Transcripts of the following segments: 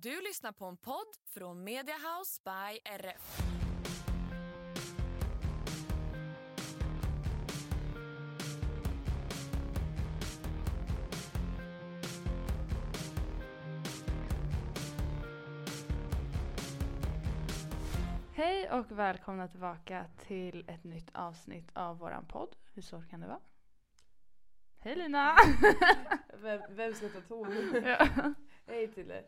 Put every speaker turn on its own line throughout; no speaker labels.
Du lyssnar på en podd från Mediahouse by RF.
Hej och välkomna tillbaka till ett nytt avsnitt av våran podd. Hur svårt kan det vara? Hej Lina!
Vem, vem ska ta ton?
ja.
Hej till er.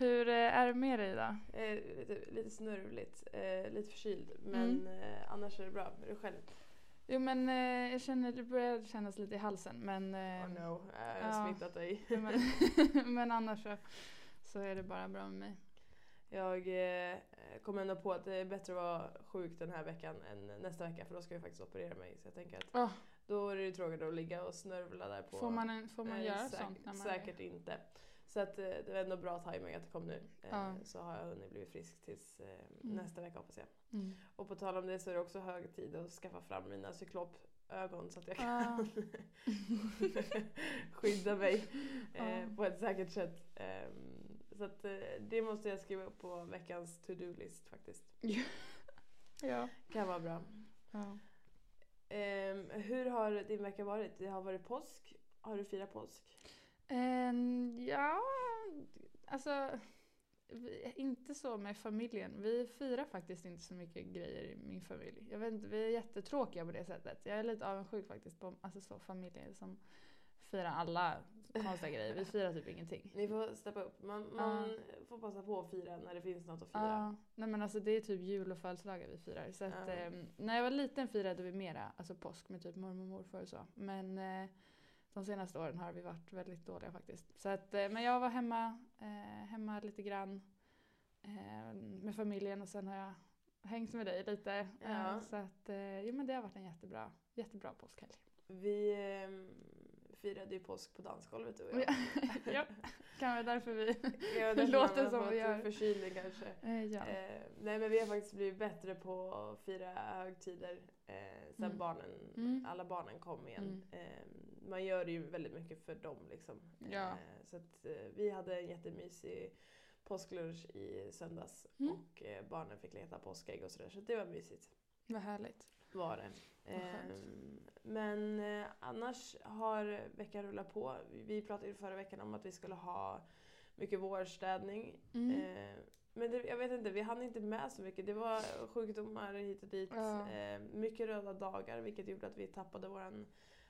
Hur eh, är det med dig idag?
Eh, lite, lite snörvligt, eh, lite förkyld. Men
Mm.
eh, annars är det bra. Är du själv?
Jo men eh, jag känner, det börjar kännas lite i halsen men, eh,
oh no, jag har
ja.
smittat dig.
men, men annars så, så är det bara bra med mig.
Jag kom ändå på att det är bättre att vara sjuk den här veckan än nästa vecka för då ska jag faktiskt operera mig. Så jag tänker att
Åh.
då är det ju tråkigt att ligga och snörvla där på...
Får man, en, får man göra
säk-
sånt när man
Säkert inte. Så att, eh, det var ändå bra timing att det kom nu. Eh,
Ja.
Så har jag hunnit bli frisk tills eh,
Mm.
nästa vecka hoppas jag.
Mm.
Och på tal om det så är det också hög tid att skaffa fram mina cyklopögon så att jag
Ah.
kan skydda mig
Ja.
på ett säkert sätt. Ehm, så att det måste jag skriva upp på veckans to-do-list faktiskt.
Ja.
Kan vara bra.
ja.
Ehm, hur har din vecka varit? Det har varit påsk. Har du firat påsk?
Ehm, ja, alltså vi, inte så med familjen. Vi firar faktiskt inte så mycket grejer i min familj. Jag vet inte, vi är jättetråkiga på det sättet. Jag är lite avundsjuk faktiskt på alltså så, familjer som firar alla konstiga grejer. Vi firar typ ingenting.
Ni får steppa upp. Man, man får passa på att fira när det finns något att fira.
Ja, nej men alltså det är typ jul och födelsedagar vi firar. Så att,
Ja.
ehm, när jag var liten firade vi mera, alltså påsk med typ mormor och morfar och så. Men eh, de senaste åren har vi varit väldigt dåliga faktiskt. Så att, eh, men jag var hemma, eh, hemma lite grann eh, med familjen och sen har jag hängt med dig lite. Eh,
Ja.
så att, eh, jo men det har varit en jättebra, jättebra påskhelg.
Vi ehm, firade ju påsk på dansgolvet du och jag.
Ja, kan vara därför vi
Ja, det
låter som vi gör.
Förkylning kanske.
Eh, ja.
Eh, nej men vi har faktiskt blivit bättre på att fira högtider eh, sen
Mm.
barnen,
Mm.
alla barnen kom igen.
Mm.
Eh, man gör ju väldigt mycket för dem liksom.
Ja.
Eh, så att, eh, vi hade en jättemysig påsklunch i söndags
Mm.
och eh, barnen fick leta påskägg och sådär så det var mysigt.
Vad härligt.
Var det. Ehm, men eh, annars har veckan rullat på. Vi- pratade ju förra veckan om att vi skulle ha mycket vårstädning.
Mm.
Eh, men det, jag vet inte, vi hann inte med så mycket. Det var sjukdomar hit och dit.
Ja.
Eh, mycket röda dagar vilket gjorde att vi tappade våran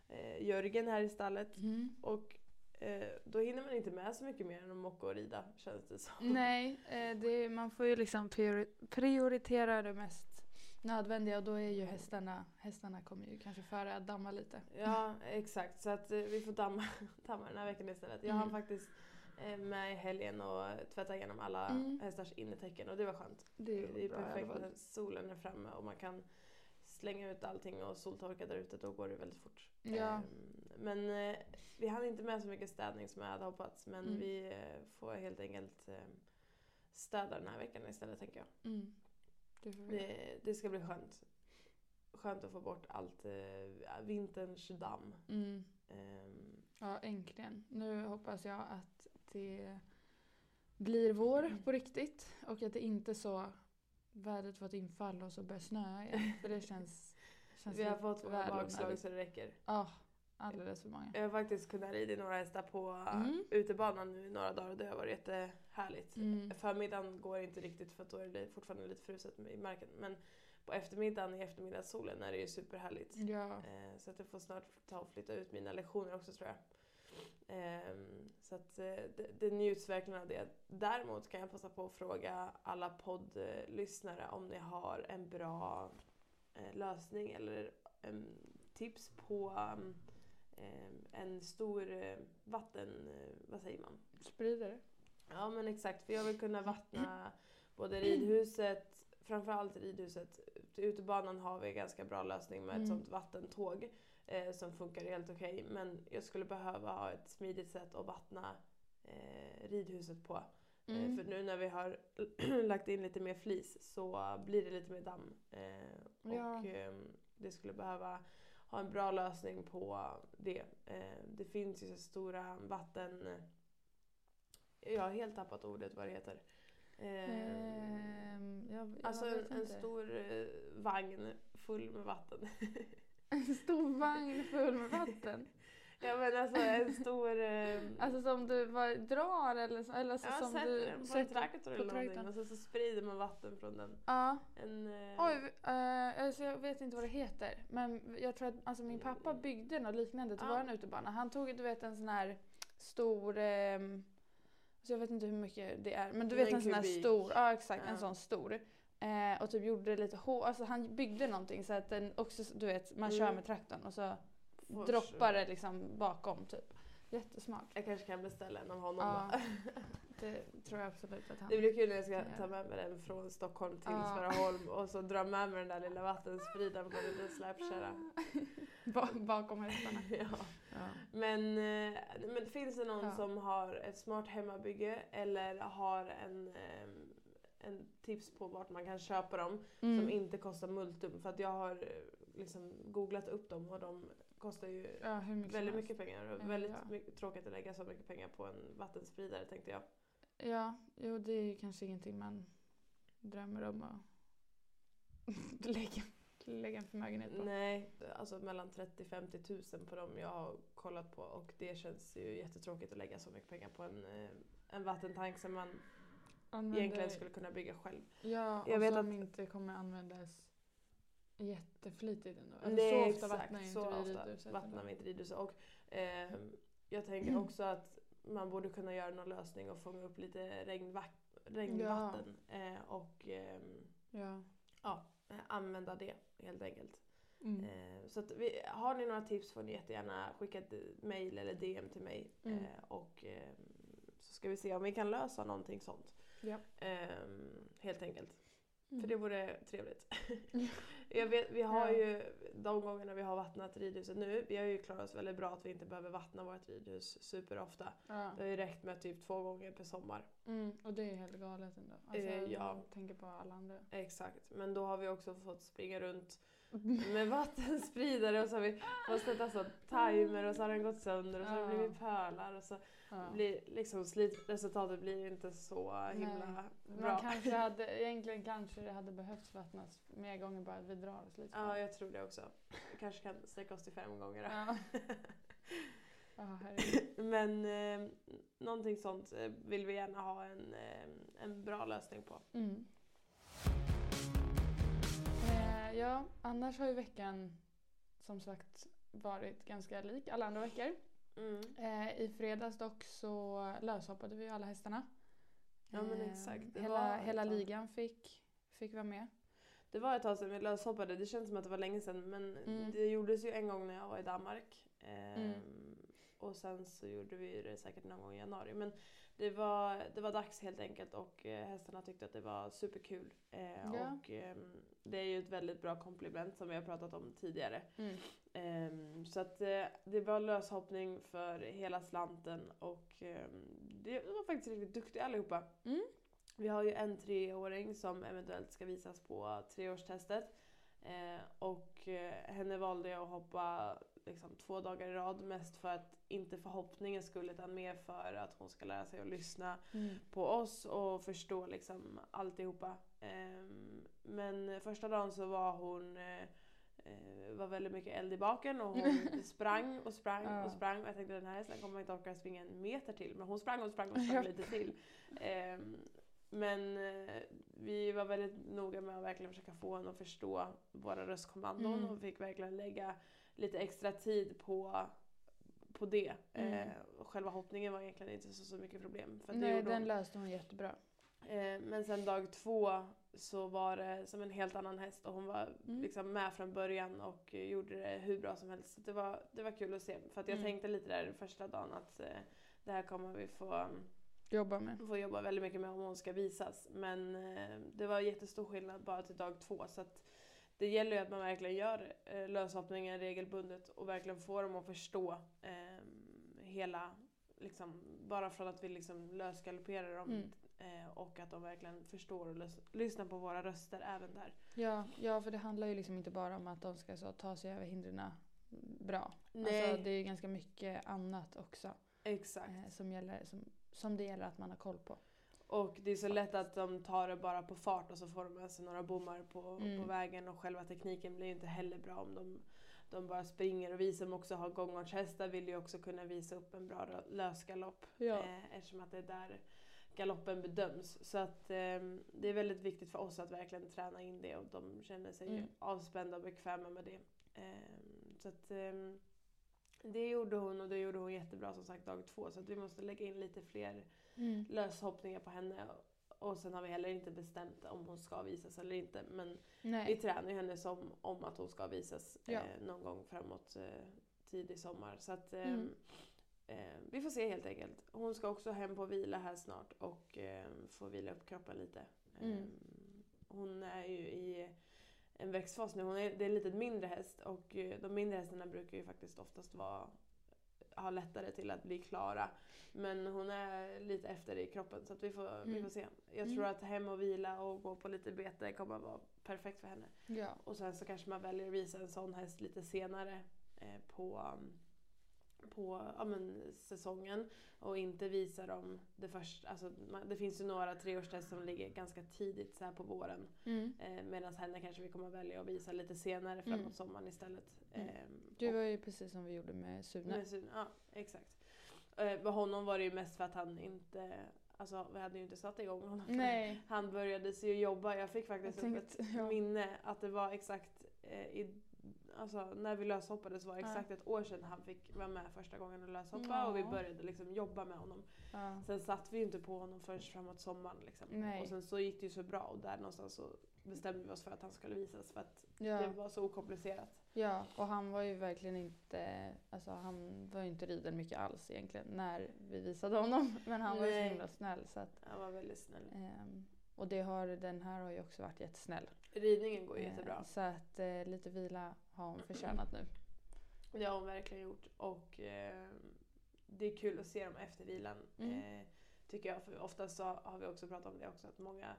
eh, Jörgen här i stallet.
Mm.
Och eh, då hinner man inte med så mycket mer än att mocka och rida känns det som.
Nej, eh, det, man får ju liksom priori- prioritera det mest nödvändiga och då är ju hästarna, hästarna kommer ju kanske före att damma lite.
Ja, exakt. Så att eh, vi får damma, damma den här veckan istället. Jag
Mm.
faktiskt eh, med i helgen och tvätta igenom alla
Mm.
hästars innertecken och det var skönt.
Det är,
Det är perfekt solen är framme och man kan slänga ut allting och soltorka där ute. Då går det väldigt fort.
Ja.
Ehm, Men eh, vi hann inte med så mycket städning som jag hade hoppats. Men
Mm.
vi får helt enkelt städa den här veckan istället tänker jag.
Mm. Det.
Det, det ska bli skönt. Skönt att få bort allt eh, vinterns damm.
Mm.
Ehm,
Ja, äntligen. Nu hoppas jag att det blir vår på riktigt och att det inte så vädret får ett infall och så börjar snöa igen. För det känns, känns
vi har fått våra bakslag så det räcker.
Ja, alldeles för många.
Jag har faktiskt kunnat rida några hästar på
Mm.
utebanan nu i några dagar och det har varit jättehärligt.
Mm.
Förmiddagen går inte riktigt för att då är det fortfarande lite fruset i marken. Men på eftermiddagen i eftermiddagssolen är det ju superhärligt.
Ja.
Eh, Så att jag får snart ta och flytta ut mina lektioner också tror jag. Ehm, Så att eh, det, det njuts verkligen av det. Däremot kan jag passa på att fråga alla poddlyssnare om ni har en bra eh, lösning eller tips på eh, en stor eh, vatten... Eh, vad säger man?
Spridare.
Ja men exakt, för jag vill kunna vattna både ridhuset, framförallt ridhuset. Till utebanan har vi ganska bra lösning med ett
Mm.
sånt vattentåg eh, som funkar helt okej. Men jag skulle behöva ha ett smidigt sätt att vattna eh, ridhuset på. Eh,
Mm.
för nu när vi har lagt in lite mer flis så blir det lite mer damm. Eh, och
Ja.
ehm, det skulle behöva ha en bra lösning på det. Eh, det finns ju så stora vatten... Jag har helt tappat ordet vad det heter. Eh,
Ehm, jag, jag
alltså en, en stor eh, vagn full med vatten.
En stor vagn full med vatten.
ja men alltså en stor... Eh,
Alltså som du bara drar eller, så, eller så
ja,
som
sätter
du
den på en traktor eller någonting
traktorn.
och så, så sprider man vatten från den.
Ja.
En, eh,
Oj, eh, alltså jag vet inte vad det heter. Men jag tror att alltså min pappa byggde något liknande till
Ja.
våran utebana. Han tog du vet en sån här stor, ehm, alltså jag vet inte hur mycket det är. Men du
En
vet en sån här stor, ja exakt
Ja.
en sån stor. Eh, och typ gjorde det lite hårt, alltså han byggde någonting så att den också, du vet man kör
Mm.
med traktorn och så droppar det liksom bakom typ. Jättesmart.
Jag kanske kan beställa en av honom
Ja.
då.
Det tror jag absolut att han...
Det blir kul när jag ska ta med mig den från Stockholm till
Ja.
Sveraholm och så dra med mig den där lilla vattenspridaren på en liten släpkärra.
Ba- bakom hästarna.
ja.
Ja.
Men, eh, men finns det någon
Ja.
som har ett smart hemmabygge eller har en, eh, en tips på vart man kan köpa dem
Mm.
som inte kostar multum? För att jag har eh, liksom googlat upp dem och de kostar ju
Ja, mycket
väldigt mycket pengar. Och
Ja,
väldigt
ja.
mycket, tråkigt att lägga så mycket pengar på en vattenspridare tänkte jag.
Ja, jo det är ju kanske ingenting man drömmer om att lägga, lägga en förmögenhet på.
Nej, alltså mellan 30-50 tusen på dem jag har kollat på och det känns ju jättetråkigt att lägga så mycket pengar på en, eh, en vattentank som man
Använder-
egentligen skulle kunna bygga själv.
Ja, och
Jag vet
som
att-
inte kommer användas jätteflitigt ändå. Alltså,
det
så ofta
exakt,
vattnar ju
så
inte vi
ofta vattnar vi inte ridhuset. Och ehm, jag tänker också att man borde kunna göra någon lösning och fånga upp lite regnvatt- regnvatten eh, och ehm,
Ja.
ja, eh, använda det helt enkelt.
Mm.
Eh, så vi, har ni några tips får ni jättegärna skicka ett mail eller DM till mig
Mm.
eh, och ehm, så ska vi se om vi kan lösa någonting sånt.
Ja.
Ehm, helt enkelt.
Mm.
För det vore trevligt. Jag vet, vi har ju de gångerna vi har vattnat ridhuset nu, vi har ju klarat oss väldigt bra att vi inte behöver vattna vårt ridhus superofta.
Ja.
Det har ju räckt med typ två gånger per sommar.
Mm. Och det är helt galet ändå. Alltså,
Eh, ja.
jag tänker på alla andra.
Exakt, men då har vi också fått springa runt med vattenspridare och så har vi fått sätta så timer och så har den gått sönder och så har det blivit pölar och så
Ja.
blir liksom slitresultatet blir inte så himla
Man
bra.
kanske hade, egentligen kanske det hade behövts vattnas mer gånger bara att vi drar oss lite.
Ja, jag tror det också. Vi kanske kan sträcka oss till fem gånger. då.
Ja.
Men eh, någonting sånt eh, vill vi gärna ha en, eh, en bra lösning på.
Mm. Eh, ja, annars har ju veckan som sagt varit ganska lik alla andra veckor.
Mm.
Eh, I fredags dock så löshoppade vi alla hästarna.
Ja, men
Eh,
exakt. Det
hela hela ligan fick, fick vara med.
Det var ett tag sedan vi löshoppade, det känns som att det var länge sedan men
Mm.
det gjordes ju en gång när jag var i Danmark. Ehm,
Mm.
Och sen så gjorde vi det säkert någon gång i januari. Men det var, det var dags helt enkelt och eh, hästarna tyckte att det var superkul. Eh,
Ja.
Och ehm, det är ju ett väldigt bra komplement som vi har pratat om tidigare.
Mm.
Ehm, så att eh, det var löshoppning för hela slanten och ehm, det var faktiskt riktigt duktiga allihopa.
Mm.
Vi har ju en treåring som eventuellt ska visas på treårstestet. Eh, och eh, henne valde jag att hoppa liksom, två dagar i rad mest för att inte för hoppningens skull utan mer för att hon ska lära sig att lyssna
Mm.
på oss och förstå liksom alltihopa. Ehm, men första dagen så var hon eh, var väldigt mycket eld i baken och hon sprang och sprang
Ja.
och sprang. Och jag tänkte den här hästen kommer inte orka springa en meter till. Men hon sprang och sprang och sprang lite till. Ehm, men eh, vi var väldigt noga med att verkligen försöka få henne att förstå våra röstkommandon
Mm.
och fick verkligen lägga lite extra tid på, på det.
Mm.
Eh, själva hoppningen var egentligen inte så, så mycket problem. För
Nej, den
hon-
löste hon jättebra.
Eh, men sen dag två så var det som en helt annan häst och hon var
Mm.
liksom med från början och gjorde det hur bra som helst. Så det, var, det var kul att se. För att jag
Mm.
tänkte lite där första dagen att eh, det här kommer vi få,
Jobba med.
få jobba väldigt mycket med om hon ska visas. Men eh, det var jättestor skillnad bara till dag två. Så att det gäller ju att man verkligen gör eh, löshoppningen regelbundet och verkligen får dem att förstå eh, hela, liksom, bara från att vi liksom lösgalopperar dem
Mm.
eh, och att de verkligen förstår och lys- lyssnar på våra röster även där.
Ja, ja, för det handlar ju liksom inte bara om att de ska så, ta sig över hindren bra.
Nej.
Alltså, det är ju ganska mycket annat också
Exakt.
eh, som, gäller, som, som det gäller att man har koll på.
Och det är så lätt att de tar det bara på fart och så får de med sig några bommar på,
Mm.
på vägen och själva tekniken blir ju inte heller bra om de, de bara springer. Och vi som också har gångartshästar vill ju också kunna visa upp en bra lösgalopp
Ja.
eh, eftersom att det är där galoppen bedöms. Så att eh, det är väldigt viktigt för oss att verkligen träna in det och de känner sig
Mm.
avspända och bekväma med det. Eh, så att eh, det gjorde hon och det gjorde hon jättebra som sagt dag två så vi måste lägga in lite fler
Mm.
löshoppningar på henne. Och sen har vi heller inte bestämt om hon ska visas eller inte. Men vi
Nej.
tränar ju henne som om att hon ska visas
Ja.
eh, någon gång framåt eh, tidig sommar. Så att eh,
Mm.
eh, vi får se helt enkelt. Hon ska också hem på vila här snart och eh, få vila upp kroppen lite.
Mm.
Eh, hon är ju i en växtfas nu. Hon är, det är en lite mindre häst och eh, de mindre hästarna brukar ju faktiskt oftast vara, ha lättare till att bli klara. Men hon är lite efter i kroppen så vi, får, vi
Mm.
får se. Jag
Mm.
tror att hem och vila och gå på lite bete kommer att vara perfekt för henne.
Ja.
Och sen så kanske man väljer att visa en sån häst lite senare eh, på, um, på ja, men, säsongen. Och inte visa dem det första. Alltså, det finns ju några treårstest som ligger ganska tidigt så här på våren.
Mm.
Eh, Medan henne kanske vi kommer välja att visa lite senare framåt
Mm.
sommaren istället.
Mm.
Eh,
Det var ju precis som vi gjorde med Sune.
med sin, ja, exakt. Eh, med honom var det ju mest för att han inte, alltså vi hade ju inte satt igång honom.
Nej.
Han började ju jobba, jag fick faktiskt
Jag
upp
tänkte,
ett
ja.
minne att det var exakt eh, i, alltså när vi löshoppades var det
Ja.
exakt ett år sedan han fick vara med första gången och löshoppa och vi
Ja.
började liksom jobba med honom.
Ja.
Sen satt vi ju inte på honom förrän framåt sommaren liksom.
Nej.
Och sen så gick det ju så bra och där någonstans så bestämde vi oss för att han skulle visas för att det
Ja.
var så okomplicerat.
ja, och han var ju verkligen inte, alltså han var ju inte riden mycket alls egentligen när vi visade honom. Men han var ju så
Nej.
himla snäll så att,
Han var väldigt snäll.
ehm, och det har, den här har ju också varit jättesnäll.
Ridningen går ju
Eh,
jättebra.
Så att eh, lite vila har hon förtjänat nu.
Det har hon verkligen gjort och eh, det är kul att se dem efter vilan.
Mm.
Eh, tycker jag. För oftast så har vi också pratat om det också att många,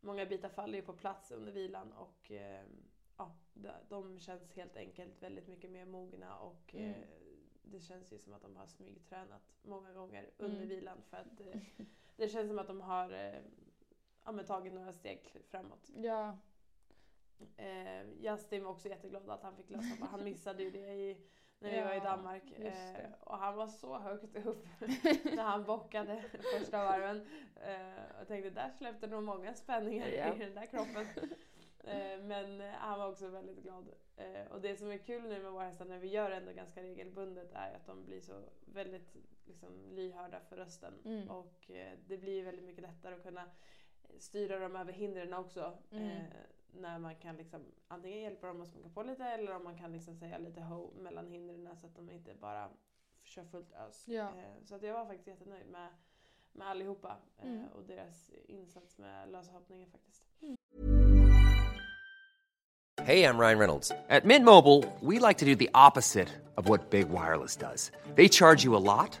många bitar faller ju på plats under vilan och eh, ja, de, känns helt enkelt väldigt mycket mer mogna och
Mm.
eh, det känns ju som att de har smygtränat många gånger under
Mm.
vilan för att det känns som att de har ja, men tagit några steg framåt.
Ja,
Eh, Justin var också jätteglad att han fick lösa Han missade ju det i, när vi var i
Ja,
Danmark. Eh, och han var så högt upp när han bockade första varven. Eh, jag tänkte där släppte nog många spänningar
Ja.
i den där kroppen. Eh, men eh, han var också väldigt glad. Eh, och det som är kul nu med våra hästar när vi gör det ändå ganska regelbundet är att de blir så väldigt liksom, lyhörda för rösten.
Mm.
Och eh, det blir väldigt mycket lättare att kunna styra dem över hindren också.
Mm.
När man kan liksom antingen hjälpa dem att smaka på lite eller om man kan liksom säga lite ho mellan hindren så att de inte bara kör fullt ös.
Ja.
Eh, så att jag var faktiskt jättenöjd med, med allihopa eh,
Mm.
och deras insats med löshoppningen faktiskt.
Hey, I'm Ryan Reynolds. At Mint Mobile, we like to do the opposite of what Big Wireless does. They charge you a lot,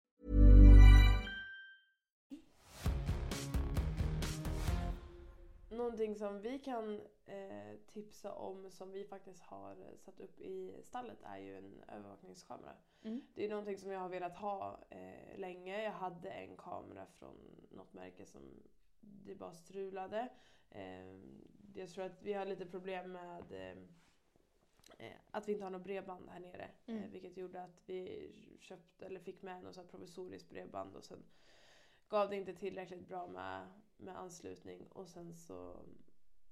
Någonting som vi kan eh, tipsa om som vi faktiskt har satt upp i stallet är ju en övervakningskamera.
Mm.
Det är någonting som jag har velat ha eh, länge. Jag hade en kamera från något märke som det bara strulade. Eh, jag tror att vi har lite problem med eh, eh, att vi inte har något bredband här nere.
Mm.
Eh, vilket gjorde att vi köpte, eller fick med något provisoriskt bredband och sen gav det inte tillräckligt bra med, med anslutning och sen så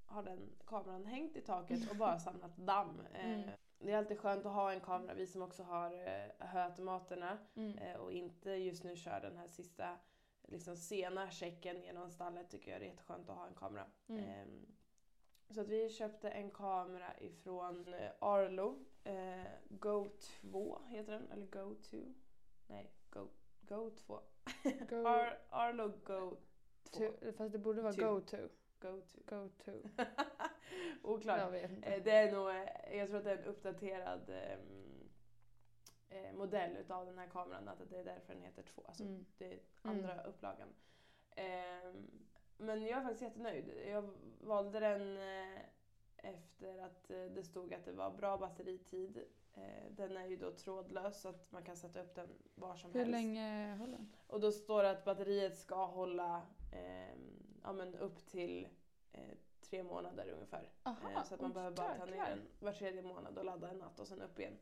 har den kameran hängt i taket och bara samlat damm. Eh,
Mm.
Det är alltid skönt att ha en kamera, vi som också har eh, höautomaterna
Mm.
eh, och inte just nu kör den här sista liksom sena checken genom stallet tycker jag det är jätteskönt att ha en kamera.
Mm.
Ehm, så att vi köpte en kamera ifrån Arlo. Go 2 heter den, eller Go 2? Nej, Go, Go 2.
Go
Ar, Arlo Go 2.
To, fast det borde vara
Two.
go to.
Go 2.
Go to.
Oklart.
Jag vet inte.
Eh, Det är nog, eh, jag tror att det är en uppdaterad ehm, eh, modell utav den här kameran. Att det är därför den heter 2. Alltså
Mm.
det är andra upplagan. Ehm, men jag är faktiskt jättenöjd. Jag valde den eh, efter att eh, det stod att det var bra batteritid. Eh, den är ju då trådlös så att man kan sätta upp den var som
Hur
helst.
länge håller den?
Och då står det att batteriet ska hålla ehm, ja, men upp till eh, tre månader ungefär.
Aha,
Eh, så att man behöver bara ta ner den var tredje månad och ladda en natt och sen upp igen.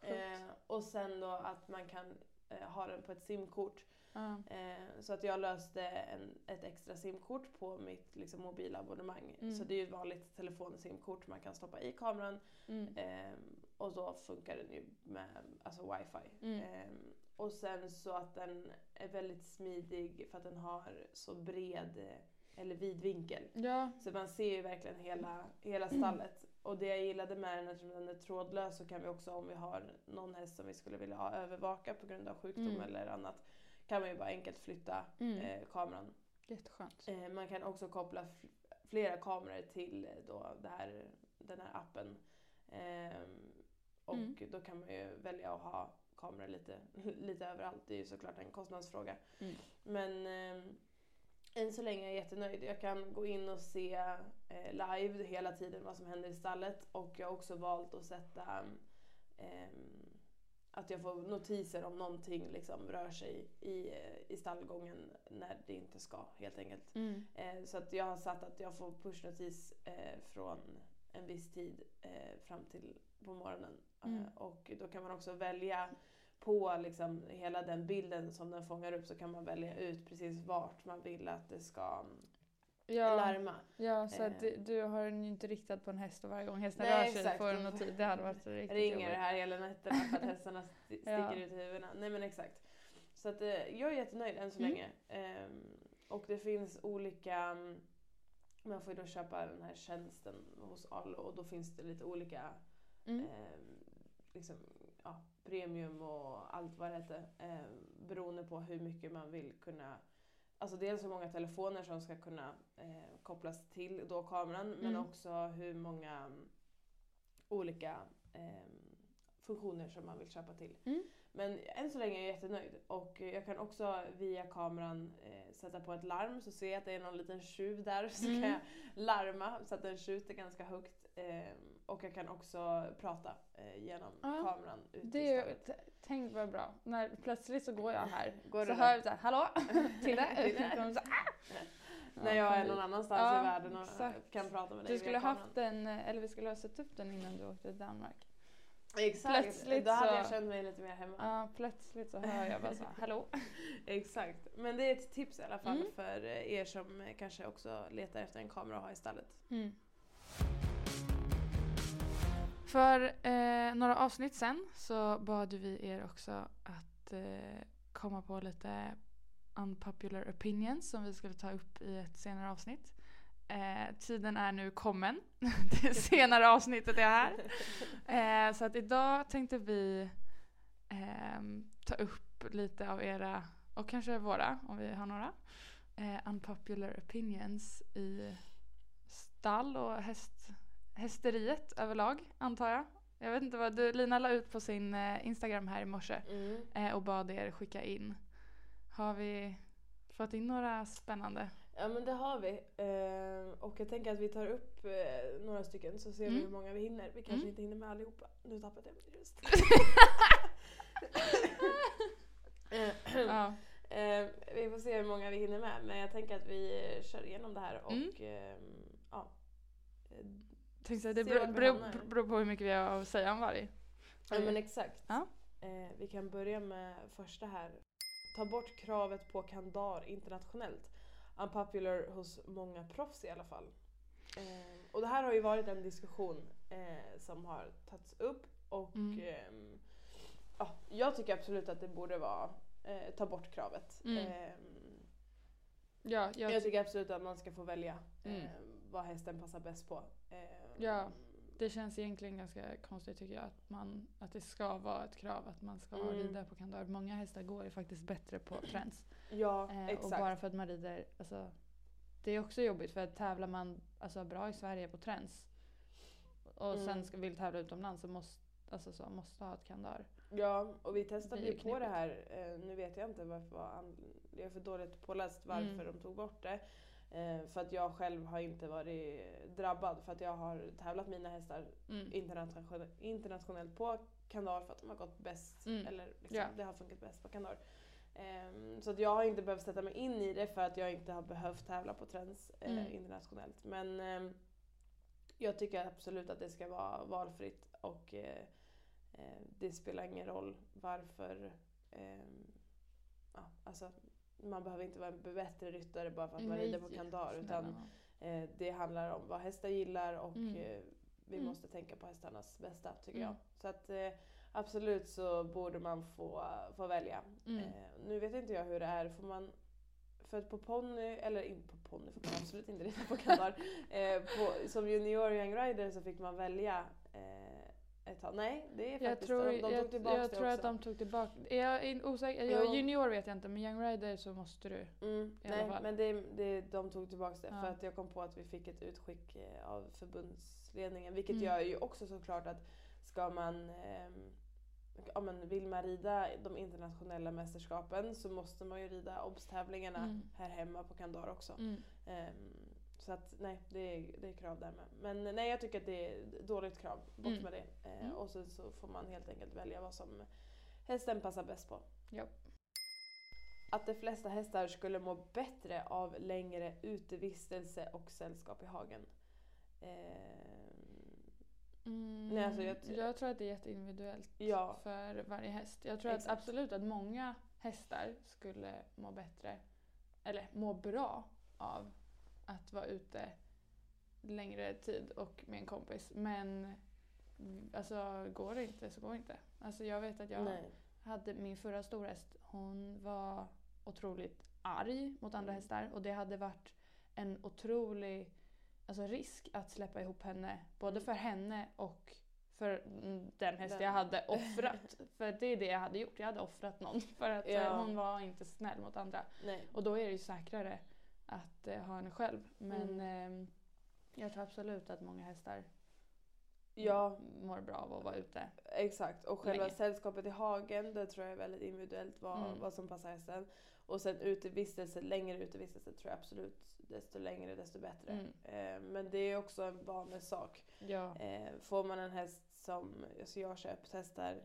Eh, och sen då att man kan eh, ha den på ett simkort.
Ja.
Eh, så att jag löste en, ett extra simkort på mitt liksom, mobilabonnemang.
Mm.
Så det är ju ett vanligt telefonsimkort man kan stoppa i kameran.
Mm.
Eh, och då funkar den ju med alltså, wifi.
Mm.
Eh, och sen så att den är väldigt smidig för att den har så bred eh, eller vid vinkel.
Ja.
Så man ser ju verkligen hela, hela stallet. Och det jag gillade med den, eftersom den är trådlös, så kan vi också om vi har någon häst som vi skulle vilja ha övervaka på grund av sjukdom
Mm.
eller annat, kan man ju bara enkelt flytta
Mm.
eh, kameran.
Jätteskönt.
Eh, man kan också koppla flera kameror till eh, då det här, den här appen. Ehm, och
Mm.
då kan man ju välja att ha kameror lite, lite överallt. Det är ju såklart en kostnadsfråga.
Mm.
Men ehm, än så länge är jag jättenöjd. Jag kan gå in och se eh, live hela tiden vad som händer i stallet. Och jag har också valt att sätta ehm, att jag får notiser om någonting liksom rör sig i, eh, i stallgången när det inte ska helt enkelt.
Mm.
Eh, så att jag har satt att jag får pushnotis eh, från en viss tid eh, fram till på morgonen.
Mm.
Eh, och då kan man också välja på liksom hela den bilden som den fångar upp så kan man välja ut precis vart man vill att det ska
Ja,
larma.
ja, så att
Eh.
du, du har den ju inte riktat på en häst och varje gång hästen
Nej,
rör sig
exakt.
får den något tid. Det hade varit riktigt
ringer
jobbigt.
det här hela nätterna för att hästarna sti- sticker
Ja.
ut huvudena. Nej men exakt. Så att, eh, jag är jättenöjd än så
Mm.
länge. Ehm, och det finns olika, mm, man får ju då köpa den här tjänsten hos Arlo och då finns det lite olika
Mm.
ehm, liksom, ja, premium och allt vad det heter. ehm, beroende på hur mycket man vill kunna Alltså dels hur många telefoner som ska kunna eh, kopplas till då kameran men
Mm.
också hur många mm, olika ehm, funktioner som man vill köpa till.
Mm.
Men än så länge är jag jättenöjd och jag kan också via kameran eh, sätta på ett larm så ser jag att det är någon liten tjuv där så
Mm.
kan jag larma så att den skjuter ganska högt. ehm, och jag kan också prata eh, genom
Ja,
kameran ut
Det är ju, tänk vad bra. När plötsligt så går jag här.
Går
så hör jag såhär, hallå? Tilde? Så, ah!
När jag är någon annanstans
Ja,
i världen och
exakt.
kan prata med dig
Du skulle haft den, eh, eller vi skulle ha satt upp den innan du åkte till Danmark.
Exakt,
plötsligt
då hade
så-
jag känt mig lite mer hemma.
Ja, plötsligt så hör jag bara så, hallå?
Exakt. Men det är ett tips i alla fall
Mm.
för er som eh, kanske också letar efter en kamera att ha i stallet.
Mm. För eh, några avsnitt sen så bad vi er också att eh, komma på lite unpopular opinions som vi skulle ta upp i ett senare avsnitt. Eh, tiden är nu kommen. Det senare avsnittet är här. Eh, så att idag tänkte vi eh, ta upp lite av era, och kanske våra om vi har några, eh, unpopular opinions i stall och häst, hästeriet överlag antar jag. Jag vet inte vad du, Lina la ut på sin eh, Instagram här i morse
Mm.
eh, och bad er skicka in. Har vi fått in några spännande?
Ja men det har vi. Eh, och jag tänker att vi tar upp eh, några stycken så ser vi
Mm.
hur många vi hinner. Vi kanske
Mm.
inte hinner med allihopa. Nu tappade jag min röst.
Ja.
eh, vi får se hur många vi hinner med. Men jag tänker att vi kör igenom det här och
Mm.
ehm, ja. Eh,
Tänkte det beror, beror, beror på hur mycket vi har att säga om varg.
Ja men exakt.
Ja.
Eh, vi kan börja med första här. Ta bort kravet på kandar internationellt. Unpopular hos många proffs i alla fall. Eh, och det här har ju varit en diskussion eh, som har tagits upp och
Mm.
ehm, ja, jag tycker absolut att det borde vara eh, ta bort kravet.
Mm.
Ehm,
Ja, jag,
jag tycker absolut att man ska få välja
Mm.
eh, vad hästen passar bäst på.
Ja. det känns egentligen ganska konstigt tycker jag att, man, att det ska vara ett krav att man ska
Mm.
rida på kandar. Många hästar går ju faktiskt bättre på träns.
ja
Eh,
exakt.
och bara för att man rider, alltså, det är också jobbigt för att tävlar man alltså, bra i Sverige på träns och
Mm.
sen ska, vill tävla utomlands så måste, alltså, så, måste ha ett kandar.
Ja, och vi testade ju på det här. Eh, nu vet jag inte varför, jag är för dåligt påläst varför
Mm.
de tog bort det. Eh, för att jag själv har inte varit drabbad för att jag har tävlat mina hästar
Mm.
internationellt, internationellt på kandar för att de har gått bäst,
Mm.
eller liksom,
Ja.
det har funkat bäst på kandar. Ehm, så att jag har inte behövt sätta mig in i det för att jag inte har behövt tävla på träns eh,
Mm.
internationellt. Men ehm, jag tycker absolut att det ska vara valfritt och eh, eh, det spelar ingen roll varför ehm, ja, alltså, man behöver inte vara en bättre ryttare bara för att man rider på kandar utan eh, det handlar om vad hästar gillar och
Mm.
eh, vi
Mm.
måste tänka på hästarnas bästa tycker
Mm.
jag. Så att eh, absolut så borde man få, få välja.
Mm.
Eh, nu vet inte jag hur det är, får man för att på ponny, eller inte på ponny får man absolut inte rida på kandar. eh, på, som junior young rider så fick man välja eh, ett tag. Nej, det är
Jag
faktiskt
tror,
de, de
jag,
tog tillbaka
jag
det
tror
också.
att de tog tillbaka Är jag in- osäker? Jag, junior vet jag inte men young rider så måste du.
Mm,
i alla
nej,
fall.
men det, det, de tog tillbaka det
Ja.
för att jag kom på att vi fick ett utskick eh, av förbundsledningen. Vilket
Mm.
gör ju också såklart att ska man ehm, Ja, men vill man rida de internationella mästerskapen så måste man ju rida obstävlingarna
Mm.
här hemma på Kandar också.
Mm.
Ehm, så att nej, det är, det är krav där med. Men nej, jag tycker att det är dåligt krav. Bort
Mm.
med det. Eh,
Mm.
Och sen så får man helt enkelt välja vad som hästen passar bäst på.
Ja.
Att de flesta hästar skulle må bättre av längre utevistelse och sällskap i hagen. Ehm,
Mm,
Nej, alltså jag
jag, tror att det är jätteindividuellt
Ja.
för varje häst. Jag tror att absolut att många hästar skulle må bättre, eller må bra av att vara ute längre tid och med en kompis. Men alltså går det inte så går det inte. Alltså jag vet att jag
Nej.
hade min förra storhäst, hon var otroligt arg mot andra
Mm.
hästar och det hade varit en otrolig alltså, risk att släppa ihop henne. Både
Mm.
för henne och för den häst
Den.
jag hade offrat. för det är det jag hade gjort, jag hade offrat någon. För att eh,
Ja.
hon var inte snäll mot andra.
Nej.
Och då är det ju säkrare att eh, ha henne själv. Men ehm, jag tror absolut att många hästar
Ja,
mår bra av att vara ute.
exakt. Och själva
Länge.
sällskapet i hagen, det tror jag är väldigt individuellt vad,
Mm.
vad som passar hästen. Och sen utevistelse, längre utevistelse tror jag absolut desto längre desto bättre.
Mm.
Eh, men det är också en vanesak.
Ja.
Eh, får man en häst som, alltså jag köpt hästar eh,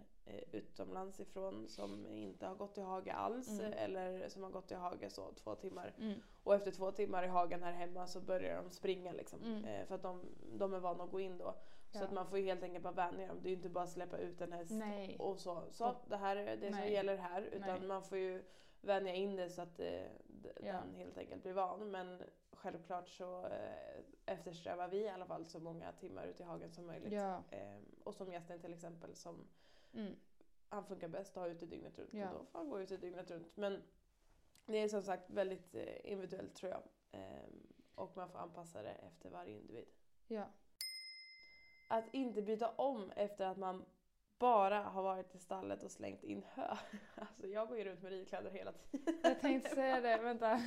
utomlands ifrån som inte har gått i hage alls
Mm.
eh, eller som har gått i hage så två timmar.
Mm.
Och efter två timmar i hagen här hemma så börjar de springa liksom.
Mm.
Eh, för att de, de är vana att gå in då. Så
Ja.
att man får helt enkelt bara vänja dem. Det är ju inte bara att släppa ut en häst
Nej.
och så. Så det här är det som
Nej.
gäller här. Utan
Nej.
man får ju vänja in det så att eh, d-
Ja.
den helt enkelt blir van. Men självklart så eh, eftersträvar vi i alla fall så många timmar ute i hagen som möjligt.
Ja.
Eh, och som gästen till exempel som
Mm.
han funkar bäst att ha ute dygnet runt.
Ja.
Och då får han gå ute dygnet runt. Men det är som sagt väldigt eh, individuellt tror jag. Ehm, och man får anpassa det efter varje individ.
Ja.
Att inte byta om efter att man bara har varit i stallet och slängt in hö. Alltså jag går ju runt med ridkläder hela tiden.
Jag tänkte säga det, vänta.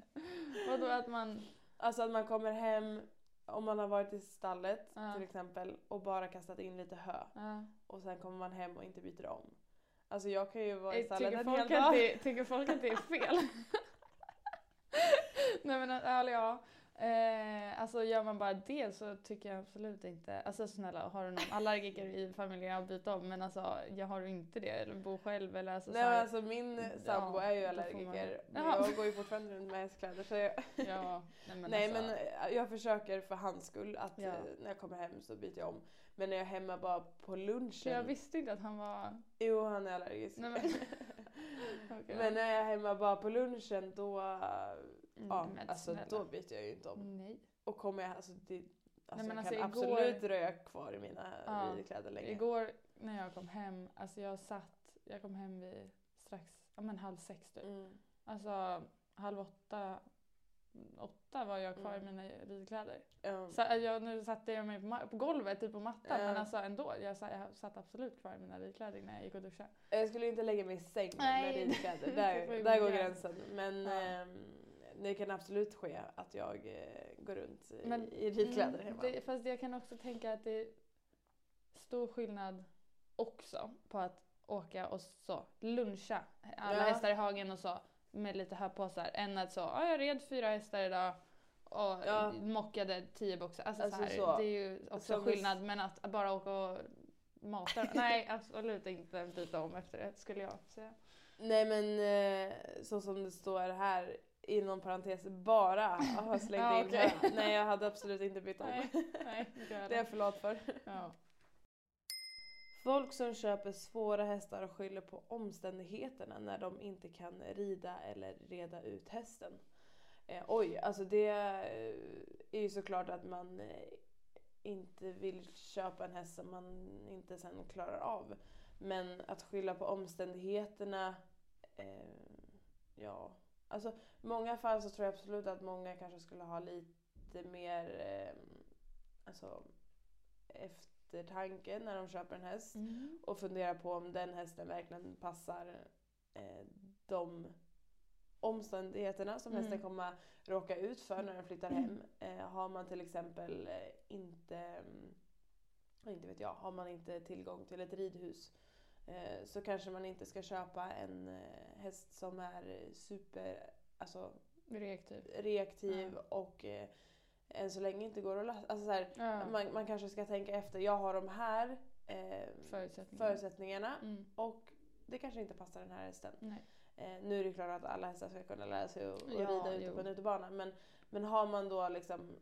Vadå att man...
Alltså att man kommer hem, om man har varit i stallet
Ja.
till exempel och bara kastat in lite hö
Ja.
Och sen kommer man hem och inte byter om. Alltså jag kan ju vara i
Eh, Tycker
en hel dag.
det, tycker folk att det är fel? Nej men eller ja. Eh, alltså gör man bara det så tycker jag absolut inte. Alltså snälla, har du någon allergiker i familjen att byta om? Men alltså, jag har inte det eller bor själv eller alltså,
Nej
så
men
här-
alltså min
Ja,
sambo är ju
man-
allergiker. Men
Jaha.
jag går ju fortfarande runt med hästkläder så jag,
Ja, nej men
Nej
alltså,
men eh, jag försöker för hans skull att
Ja.
eh, när jag kommer hem så byter jag om. Men när jag är hemma bara på lunchen.
för jag visste inte att han var...
Jo han är allergisk.
Nej, men- Okej,
men när jag är hemma bara på lunchen då, ja,
Mm,
alltså
snälla.
då byter jag ju inte om.
Nej.
Och kommer jag, alltså, det, alltså
men
jag
alltså,
kan
igår-
absolut dröja kvar i mina
Ja,
ridkläder länge.
Igår när jag kom hem, alltså jag satt, jag kom hem vid strax, ja men halv sex typ.
Mm.
Alltså halv åtta, åtta var jag kvar
Mm.
i mina ridkläder.
Ja.
Så, äh, jag, nu satte jag mig på, på golvet, typ på mattan,
Ja.
men alltså ändå. Jag, jag satt absolut kvar i mina ridkläder när jag gick och duschade.
Jag skulle inte lägga mig i säng
Nej,
med ridkläder. Där, där går
gå
gränsen. Men
Ja.
ehm, det kan absolut ske att jag eh, går runt i,
Men-
i ridkläder
Mm,
hemma.
Det, fast jag kan också tänka att det är stor skillnad också på att åka och så luncha alla
Ja.
hästar i hagen och så med lite höpåsar än att så, ja jag red fyra hästar idag och
Ja.
mockade tio boxar. Alltså,
Alltså
så här,
så.
det är ju också
Som
skillnad men att bara åka och mata. Nej absolut inte byta om efter det skulle jag säga.
Nej men eh, så som det står här inom parentes bara har slängt
Ja,
in hö. Nej jag hade absolut inte bytt om.
Nej, nej
Det är jag
heller.
för
ja.
Folk som köper svåra hästar och skyller på omständigheterna när de inte kan rida eller reda ut hästen. Eh, oj, alltså det är ju såklart att man eh, inte vill köpa en häst som man inte sen klarar av. Men att skylla på omständigheterna, eh, ja. Alltså i många fall så tror jag absolut att många kanske skulle ha lite mer eh, alltså, eftertanke när de köper en häst
Mm.
och fundera på om den hästen verkligen passar eh, de omständigheterna som
Mm.
hästen kommer råka ut för när den flyttar hem. Eh, har man till exempel eh, inte, mm, inte vet jag, har man inte tillgång till ett ridhus så kanske man inte ska köpa en eh, häst som är super, alltså
Reaktiv.
reaktiv och eh, än så länge inte går att lösa. Alltså så här,
Ja.
man, man kanske ska tänka efter, jag har de här eh,
Förutsättningarna.
förutsättningarna
Mm.
och det kanske inte passar den här hästen. Eh, nu är det klart att alla hästar ska kunna lära sig att, att
Ja,
rida ute
jo.
på en utebana men, men har man då liksom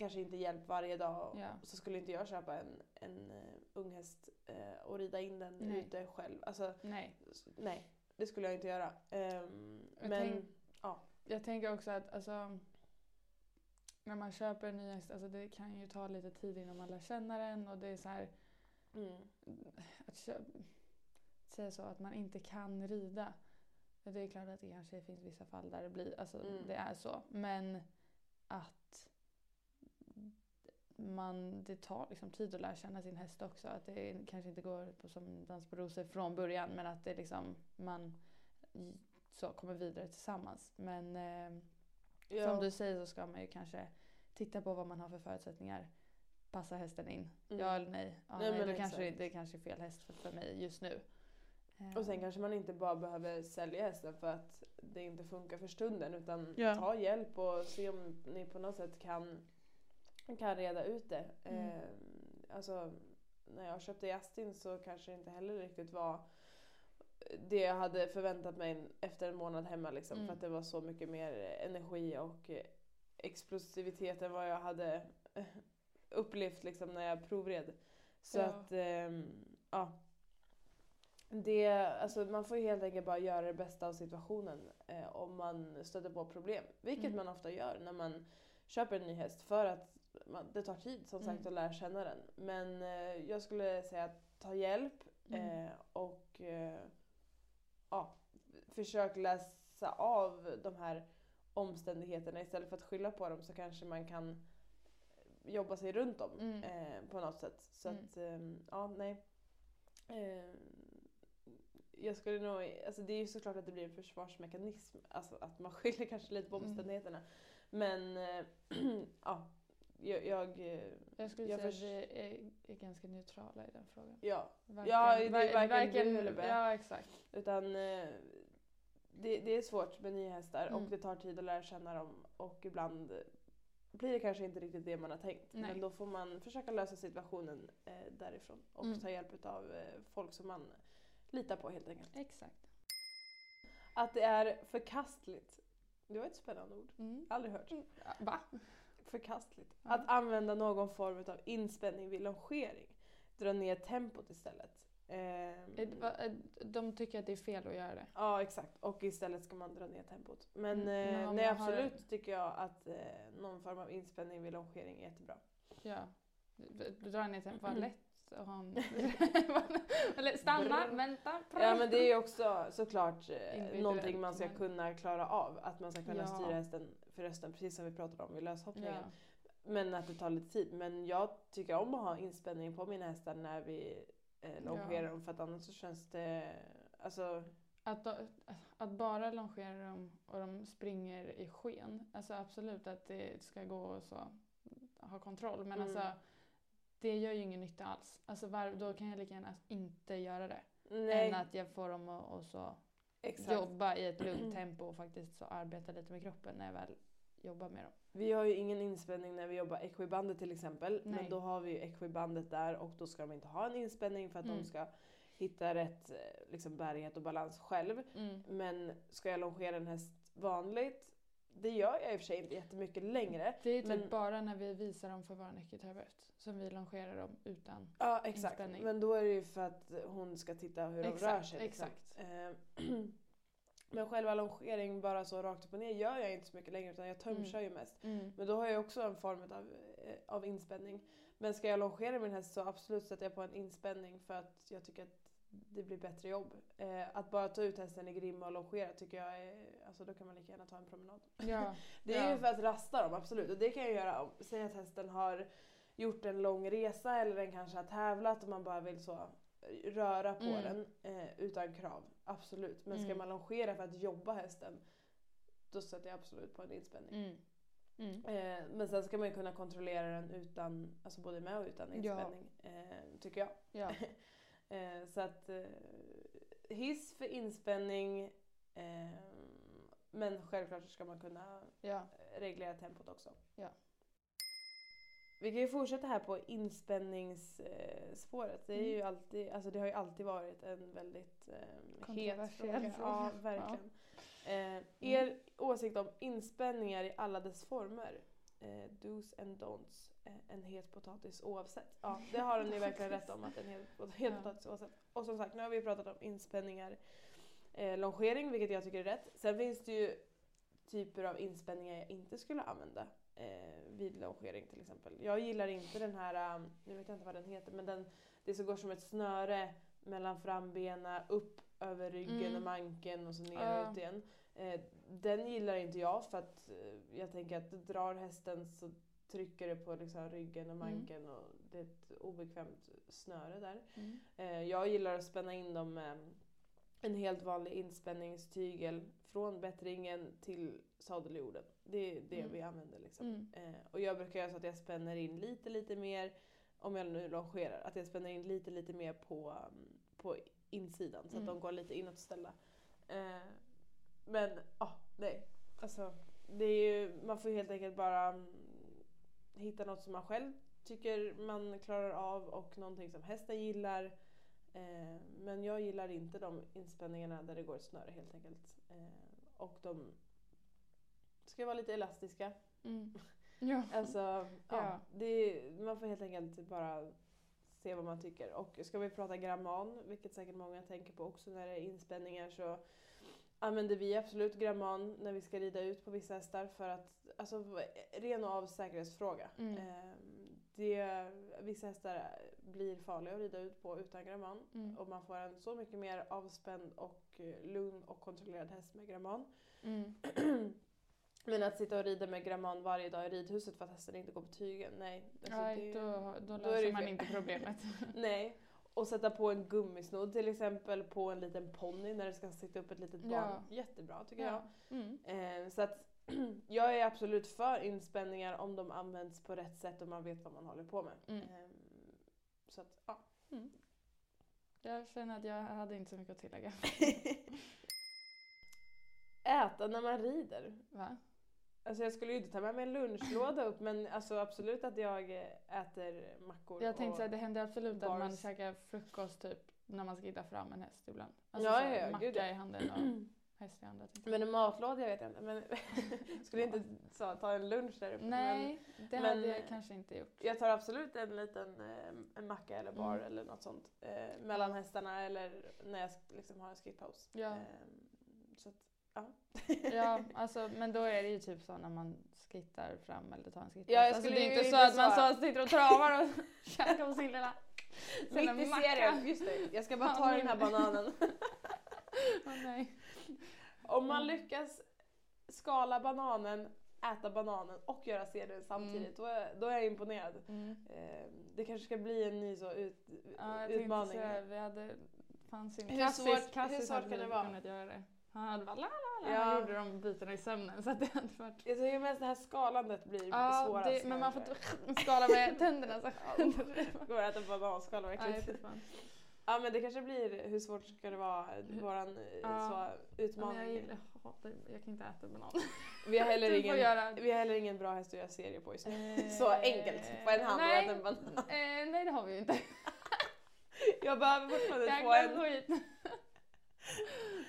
kanske inte hjälp varje dag
Ja.
så skulle inte jag köpa en, en uh, ung häst eh, och rida in den
Nej.
ute själv. Alltså
Nej.
nej, det skulle jag inte göra. Ehm,
Jag
men
tänk-
ja.
Jag tänker också att alltså, när man köper en ny häst, alltså det kan ju ta lite tid innan man lär känna den och det är så här
Mm.
att kö- säga så att man inte kan rida. Det är klart att det kanske finns vissa fall där det blir, alltså
Mm.
det är så. Men att man, det tar liksom tid att lära känna sin häst också. Att det kanske inte går på som dans på rosor från början men att det liksom man så kommer vidare tillsammans. Men eh,
Ja.
som du säger så ska man ju kanske titta på vad man har för förutsättningar. Passar hästen in?
Mm.
Ja eller nej? Ja,
Nej,
nej,
men
då kanske det, det är kanske är fel häst för, för mig just nu. Eh,
Och sen kanske man inte bara behöver sälja hästen för att det inte funkar för stunden utan
Ja.
ta hjälp och se om ni på något sätt kan, kan reda ut det.
Mm.
Eh, alltså, när jag köpte Justin så kanske det inte heller riktigt var det jag hade förväntat mig efter en månad hemma liksom,
Mm.
för att det var så mycket mer energi och eh, explosivitet än vad jag hade eh, upplevt liksom, när jag provred. Så
Ja.
att, ehm, ja. Det, alltså man får helt enkelt bara göra det bästa av situationen eh, om man stöter på problem. Vilket
Mm.
man ofta gör när man köper en ny häst för att det tar tid som sagt
Mm.
att lära känna den. Men eh, jag skulle säga att ta hjälp
Mm.
eh, och eh, ja, försök läsa av de här omständigheterna istället för att skylla på dem så kanske man kan jobba sig runt dem
Mm.
eh, på något sätt. Så
Mm.
att, eh, ja nej. Eh, jag skulle nog, alltså det är ju såklart att det blir en försvarsmekanism, alltså att man skyller kanske lite på
Mm.
omständigheterna. Men ja, jag, jag, eh,
Jag skulle
Jag
säga att vi är, är ganska neutrala i den frågan.
ja,
Varken,
Ja, det är
var-
varken du eller bä.
Ja, exakt.
utan eh, det, det är svårt med nya hästar och
Mm.
det tar tid att lära känna dem och ibland blir det kanske inte riktigt det man har tänkt.
Nej.
Men då får man försöka lösa situationen eh, därifrån och
Mm.
ta hjälp av eh, folk som man litar på helt enkelt.
Exakt.
Att det är förkastligt. Det var ett spännande ord.
Mm.
Aldrig hört.
Ja, Va?
Förkastligt.
Ja.
Att använda någon form av inspänning vid longering. Dra ner tempot istället. Ehm,
De tycker att det är fel att göra det.
Ja exakt och istället ska man dra ner tempot. Men,
Mm,
eh, nej
har
absolut
en-
tycker jag att eh, någon form av inspänning vid longering är jättebra.
Ja. Dra ner tempot. Vad
Mm.
lätt att ha en... Stanna, vänta,
Ja men det är ju också såklart eh, någonting man ska kunna klara av. Att man ska kunna
Ja.
styra hästen för rösten precis som vi pratade om vid löshoppningen.
Ja.
Men att det tar lite tid. Men jag tycker om att ha inspänning på mina hästar när vi eh, longerar dem för att annars så känns det... Alltså,
Att, då, att bara longera dem och de springer i sken. Alltså absolut att det ska gå och så ha kontroll. Men
Mm.
alltså det gör ju ingen nytta alls. Alltså var, då kan jag lika gärna inte göra det.
nej.
Än att jag får dem att och så
exakt.
jobba i ett lugnt tempo och faktiskt så arbeta lite med kroppen när jag väl jobbar med dem.
Vi har ju ingen inspänning när vi jobbar equibandet till exempel.
Nej.
Men då har vi ju equibandet där och då ska de inte ha en inspänning för att
Mm.
de ska hitta rätt eh, liksom, bärighet och balans själv.
Mm.
Men ska jag longera en häst vanligt, det gör jag i och för sig inte jättemycket längre.
Det är typ
Men-
bara när vi visar dem för vår nyckelterapeut som vi longerar dem utan.
Ja exakt,
Inspänning.
men då är det ju för att hon ska titta hur de rör
Exakt,
sig. liksom.
exakt.
Eh, Men själva longering bara så rakt upp och ner gör jag inte så mycket längre utan jag tömkör ju mest.
Mm.
Men då har jag också en form av, eh, av inspänning. Men ska jag longera min häst så absolut sätter jag på en inspänning för att jag tycker att det blir bättre jobb. Eh, att bara ta ut hästen i grimma och longera tycker jag är, alltså då kan man lika gärna ta en promenad.
Ja.
Det är
Ja.
ju för att rasta dem, absolut. Och det kan jag göra om, säg att hästen har gjort en lång resa eller den kanske har tävlat och man bara vill så röra på
Mm.
den eh, utan krav. Absolut. Men ska
Mm.
man longera för att jobba hästen då sätter jag absolut på en inspänning.
Mm. Mm.
Eh, men sen ska man ju kunna kontrollera den utan, alltså både med och utan
Ja.
inspänning. Eh, tycker jag.
Ja.
Eh, så att eh, hiss för inspänning eh, men självklart ska man kunna
ja.
reglera tempot också.
Ja.
Vi kan ju fortsätta här på inspänningsspåret. Det, är
Mm.
ju alltid, alltså det har ju alltid varit en väldigt eh, het fråga. Ja, verkligen. Eh, er åsikt om inspänningar i alla dess former. Eh, do's and don'ts. Eh, en het potatis oavsett. Ja, det har ni verkligen rätt om att en het, het potatis oavsett. Och som sagt, nu har vi pratat om inspänningar, eh, longering, vilket jag tycker är rätt. Sen finns det ju typer av inspänningar jag inte skulle använda eh, vid longering till exempel. Jag gillar inte den här, um, nu vet jag inte vad den heter, men den, det som går som ett snöre mellan frambenen, upp över ryggen
Mm.
och manken och så ner
Ja.
ut igen. Eh, den gillar inte jag för att eh, jag tänker att drar hästen så trycker det på liksom ryggen och
Mm.
manken och det är ett obekvämt snöre där.
Mm.
Eh, jag gillar att spänna in dem med en helt vanlig inspänningstygel från bättringen till sadeljorden. Det är det
Mm.
vi använder. Liksom.
Mm.
Eh, och jag brukar göra så att jag spänner in lite, lite mer, om jag nu longerar, att jag spänner in lite, lite mer på, på insidan så att
Mm.
de går lite inåtställda. Eh, men, ja, nej. Alltså, det är ju, man får helt enkelt bara mm, hitta något som man själv tycker man klarar av och någonting som hästen gillar. Eh, men jag gillar inte de inspänningarna där det går ett snöre helt enkelt. Eh, och de ska vara lite elastiska.
Mm. Ja.
Alltså, ja.
Ja.
Det, man får helt enkelt bara se vad man tycker. Och ska vi prata gramman, vilket säkert många tänker på också när det är inspänningar, så använder vi absolut gramman när vi ska rida ut på vissa hästar för att, alltså ren och av säkerhetsfråga.
Mm.
Ehm, det, vissa hästar blir farliga att rida ut på utan gramman
Mm.
och man får en så mycket mer avspänd och eh, lugn och kontrollerad häst med gramman.
Mm.
Men att sitta och rida med gramman varje dag i ridhuset för att hästen inte går på tygen, nej. Alltså
Nej,
det-
då, då
då
löser man
fel.
inte problemet.
Nej. Och sätta på en gummisnodd till exempel på en liten ponny när det ska sitta upp ett litet barn.
Ja.
Jättebra tycker
Ja. Mm.
jag. Eh, så att jag är absolut för inspänningar om de används på rätt sätt och man vet vad man håller på med.
Mm.
Eh, så att, ja.
Jag känner att jag hade inte så mycket att tillägga.
Äta när man rider.
Va?
Alltså jag skulle ju inte ta med mig en lunchlåda upp men alltså absolut att jag äter mackor.
Jag tänkte att det händer absolut att man
bars.
käkar frukost typ när man ska hitta fram en häst ibland. Alltså
Ja, ja, ja, gud,
macka
ja.
i handen och häst i tänkte jag.
Men en matlåda jag vet inte. Men skulle inte så, ta en lunch där uppe. Men
Nej, det
men-
hade jag kanske inte gjort.
jag tar absolut en liten eh, en macka eller bar
Mm.
eller något sånt. Eh, mellan hästarna eller när jag liksom har en skrittpaus.
Ja.
Eh, så att, ja.
Ja, alltså, men då är det ju typ så när man skrittar fram eller tar en skrittpaus.
Ja,
alltså, det är inte så att man så sitter och travar och käkar på sin lilla
Mitt i serien, just det. Jag ska bara ta den här bananen.
Åh, nej.
Om man lyckas skala bananen, äta bananen och göra serien samtidigt, då, är, då är jag imponerad.
Mm.
Eh, det kanske ska bli en ny så ut,
Ja, jag
utmaning.
säga, vi hade fanns.
Hur svårt- hur svårt kan det vara?
göra det. Han bara la la la,
Ja.
han gjorde de bitarna i sömnen så att det hade varit...
Jag tycker mest det här skalandet blir
Ja,
svårast.
det, men man får skala med tänderna så.
Går att äta bananskal verkligen.
fan.
Ja men det kanske blir, hur svårt ska det vara, våran eh,
Ja.
så,
Ja,
utmaning.
jag, gillar, jag, hatar, jag kan inte äta banan.
vi, har heller ingen, vi har heller ingen bra häst att göra serier på just nu.
Eh,
Så enkelt, på en hand och
nej,
äta en banan.
Eh, nej det har vi ju inte.
Jag behöver fortfarande få
Jäkla
en...
skit.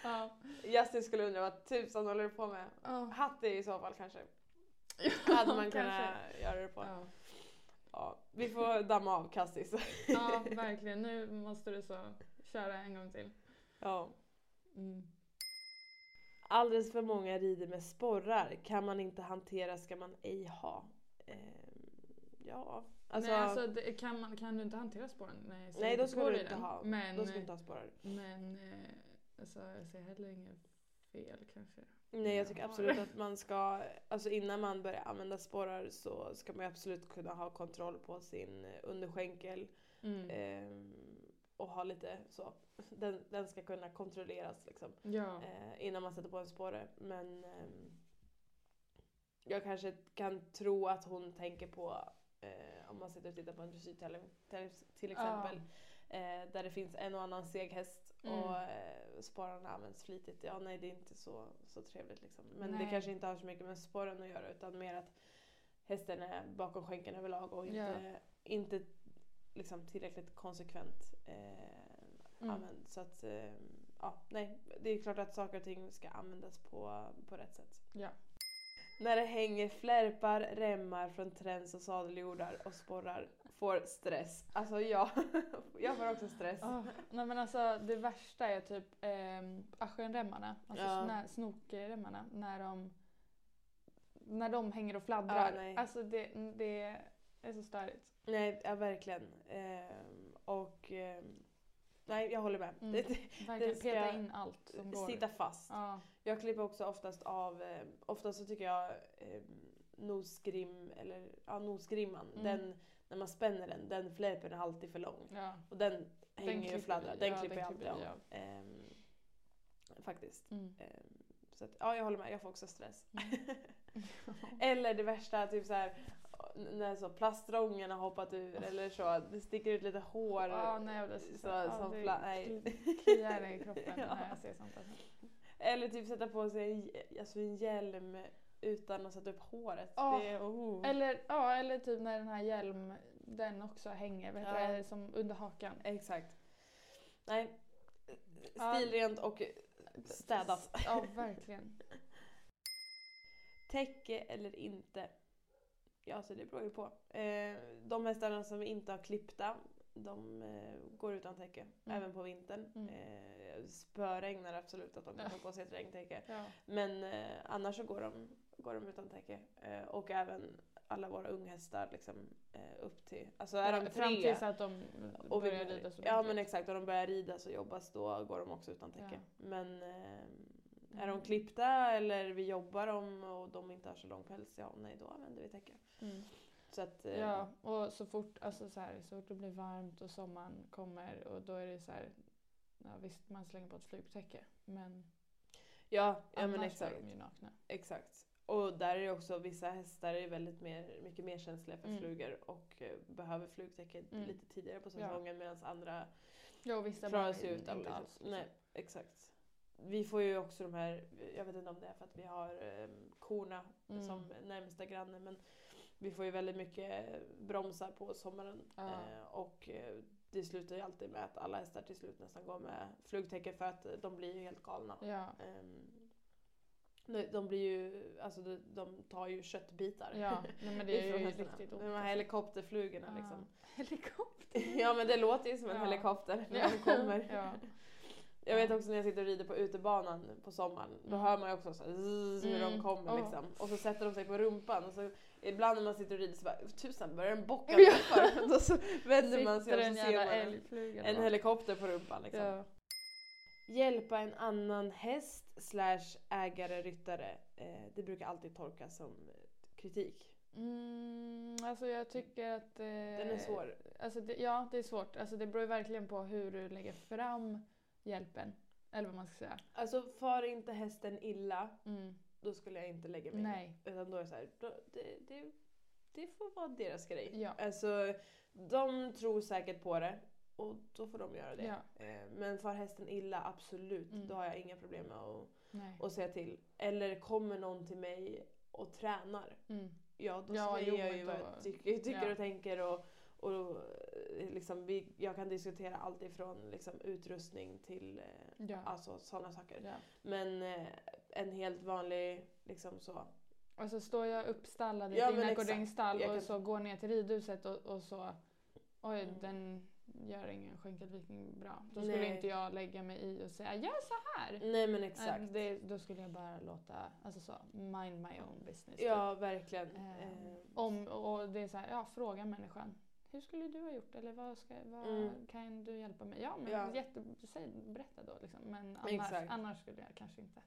ja.
Justin skulle undra vad tusan håller du på med?
Ja.
Hatt i så fall kanske. Hade man kunnat
kanske.
göra det på.
Ja.
Ja, vi får damma av Cassis.
ja, verkligen. Nu måste du så köra en gång till.
ja.
Mm.
Alldeles för många rider med sporrar. Kan man inte hantera ska man ej ha. Ehm, ja, alltså,
nej, alltså det, kan, man, kan du inte hantera spåren? Nej,
nej då ska du inte ha.
Men,
då ska du inte ha sporrar.
men eh, alltså, jag ser heller inget fel kanske.
Nej jag tycker absolut att man ska, alltså innan man börjar använda sporrar så ska man absolut kunna ha kontroll på sin underskänkel.
Mm.
ehm, och ha lite så, den, den ska kunna kontrolleras liksom.
ja.
eh, innan man sätter på en sporre. Men ehm, jag kanske kan tro att hon tänker på eh, om man sitter och tittar på en dressyrtävling till, exempel. Eh, där det finns en och annan seg häst
Mm.
och eh, sporrarna används flitigt. Ja nej det är inte så, så trevligt liksom. Men det
Nej.
kanske inte har så mycket med sporren att göra utan mer att hästen är bakom skänken överlag och inte,
Ja.
inte liksom tillräckligt konsekvent eh,
Mm.
använd. Så att, eh, ja, nej. Det är klart att saker och ting ska användas på, på rätt sätt.
ja.
När det hänger flärpar, remmar från träns och sadeljordar och sporrar får stress. Alltså jag, jag får också stress.
Oh, nej men alltså det värsta är typ eh, aschenremmarna, alltså
Ja.
när, snokremmarna, när de, när de hänger och fladdrar.
Ja,
alltså det, det är så störigt.
Nej, ja, verkligen. Ehm, och ehm, nej, jag håller med.
Mm.
Det,
Verkligen
ska
peta in allt som
det,
går.
sitta fast.
Ja.
Jag klipper också oftast av, eh, oftast så tycker jag eh, nosgrim, eller ja, nosgrimman,
Mm.
den, när man spänner den, den flärpen är alltid för lång.
Ja.
Och den hänger ju och fladdrar, den
Ja,
klipper jag alltid av.
vi
Ehm, faktiskt.
Mm.
Ehm, så att, ja, jag håller med, jag får också stress.
Mm.
eller det värsta, typ så här när så plastrången har hoppat ur eller så, det sticker ut lite hår.
Ja, nej, jag blir så,
så,
ja,
som
det
nej.
kliar i kroppen
Ja.
när jag ser sånt. Alltså.
Eller typ sätta på sig en, alltså en hjälm utan att sätta upp håret.
Åh,
Det oh.
Eller, ja, eller typ när den här hjälm, den också hänger vet
Ja.
du, som under hakan.
Exakt. Nej.
Ja.
Stilrent och städat.
Ja, verkligen.
Täcke eller inte? Ja, så det beror ju på. Eh, de hästarna som inte har klippta, de eh, går utan täcke.
Mm.
Även på vintern.
Mm.
Eh, spöregnar absolut att de kan
Ja.
ta på sig ett regntäcke.
Ja.
Men eh, annars så går de, går de utan täcke. Eh, och även alla våra unghästar liksom, upp till... Alltså är de
Fram
tre
tills att de
och vi
börjar
börjar-
rida så
Ja men exakt, och de börjar ridas och jobbas då går de också utan täcke.
Ja.
Men är
Mm.
de klippta eller vi jobbar dem och de inte har så lång päls, ja nej då använder vi täcke.
Mm.
Så att, eh,
Ja, och så fort, alltså så här, så fort det blir varmt och sommaren kommer och då är det så här, ja, visst man slänger på ett flygtäcke men
ja, ja men
annars är
exakt.
de ju nakna.
Exakt. Och där är det också, vissa hästar är väldigt mer, mycket mer känsliga för
Mm.
flugor och eh, behöver flugtäcke
Mm.
lite tidigare på
Ja.
säsongen medan andra
Ja, och vissa
klarar sig
inte
utan. Liksom.
alls. liksom.
Nej, exakt. Vi får ju också de här, jag vet inte om det är för att vi har eh, korna
Mm.
som närmsta granne men vi får ju väldigt mycket bromsar på sommaren. Eh, och eh, det slutar ju alltid med att alla hästar till slut nästan går med flugtäcke för att de blir ju helt galna.
Ja,
Ehm, de- de blir ju, alltså de, de tar ju köttbitar.
ja. Nej, men det är ju riktigt
De här helikopterflugorna
Ja.
liksom.
Helikopter.
Ja men det låter ju som en
Ja.
helikopter när
Ja.
de kommer.
Ja.
Jag vet också när jag sitter och rider på utebanan på sommaren, då
Mm.
hör man ju också så här, zzz, hur de
Mm.
kommer
Åh.
liksom. Och så sätter de sig på rumpan och så ibland när man sitter och rider så bara tusan börjar den bocka
Ja.
Då så vänder man sig och så ser man en, en helikopter på rumpan liksom.
Ja.
Hjälpa en annan häst slash ägare ryttare. Eh, det brukar alltid tolkas som kritik.
Mm, alltså jag tycker att... Eh,
Den är svår.
Alltså det, ja, det är svårt. Alltså det beror verkligen på hur du lägger fram hjälpen. Eller vad man ska säga.
Alltså far inte hästen illa,
Mm.
Då skulle jag inte lägga mig i
Nej.
det. Utan då är det så här, då, det, det, det får vara deras grej.
Ja.
Alltså, de tror säkert på det och då får de göra det.
Ja.
Eh, Men far hästen illa, absolut,
Mm.
då har jag inga problem med att,
Nej.
att säga till. Eller kommer någon till mig och tränar,
Mm.
ja då
Ja,
säger jag ju vad jag tycker, tycker
ja.
och tänker. Och, och eh, liksom, vi, jag kan diskutera allt ifrån liksom, utrustning till eh,
Ja.
alltså, sådana saker.
ja.
Men eh, en helt vanlig liksom så.
Och så står jag uppstallad i
Ja,
inackorderingsstall och
kan-
så går ner till ridhuset och, och så Oj,
Mm.
den gör ingen skänkelvikning bra. Då skulle
Nej.
inte jag lägga mig i och säga gör så här.
Nej men exakt.
Det, då skulle jag bara låta, alltså så, mind my own business. typ.
Ja verkligen.
Eh,
Eh,
Om, och det är så här, ja fråga människan. Hur skulle du ha gjort? Eller vad, ska, vad
Mm.
kan du hjälpa mig? Ja men
Ja.
Jätte, säg, berätta då liksom. Men annars, annars skulle jag kanske inte.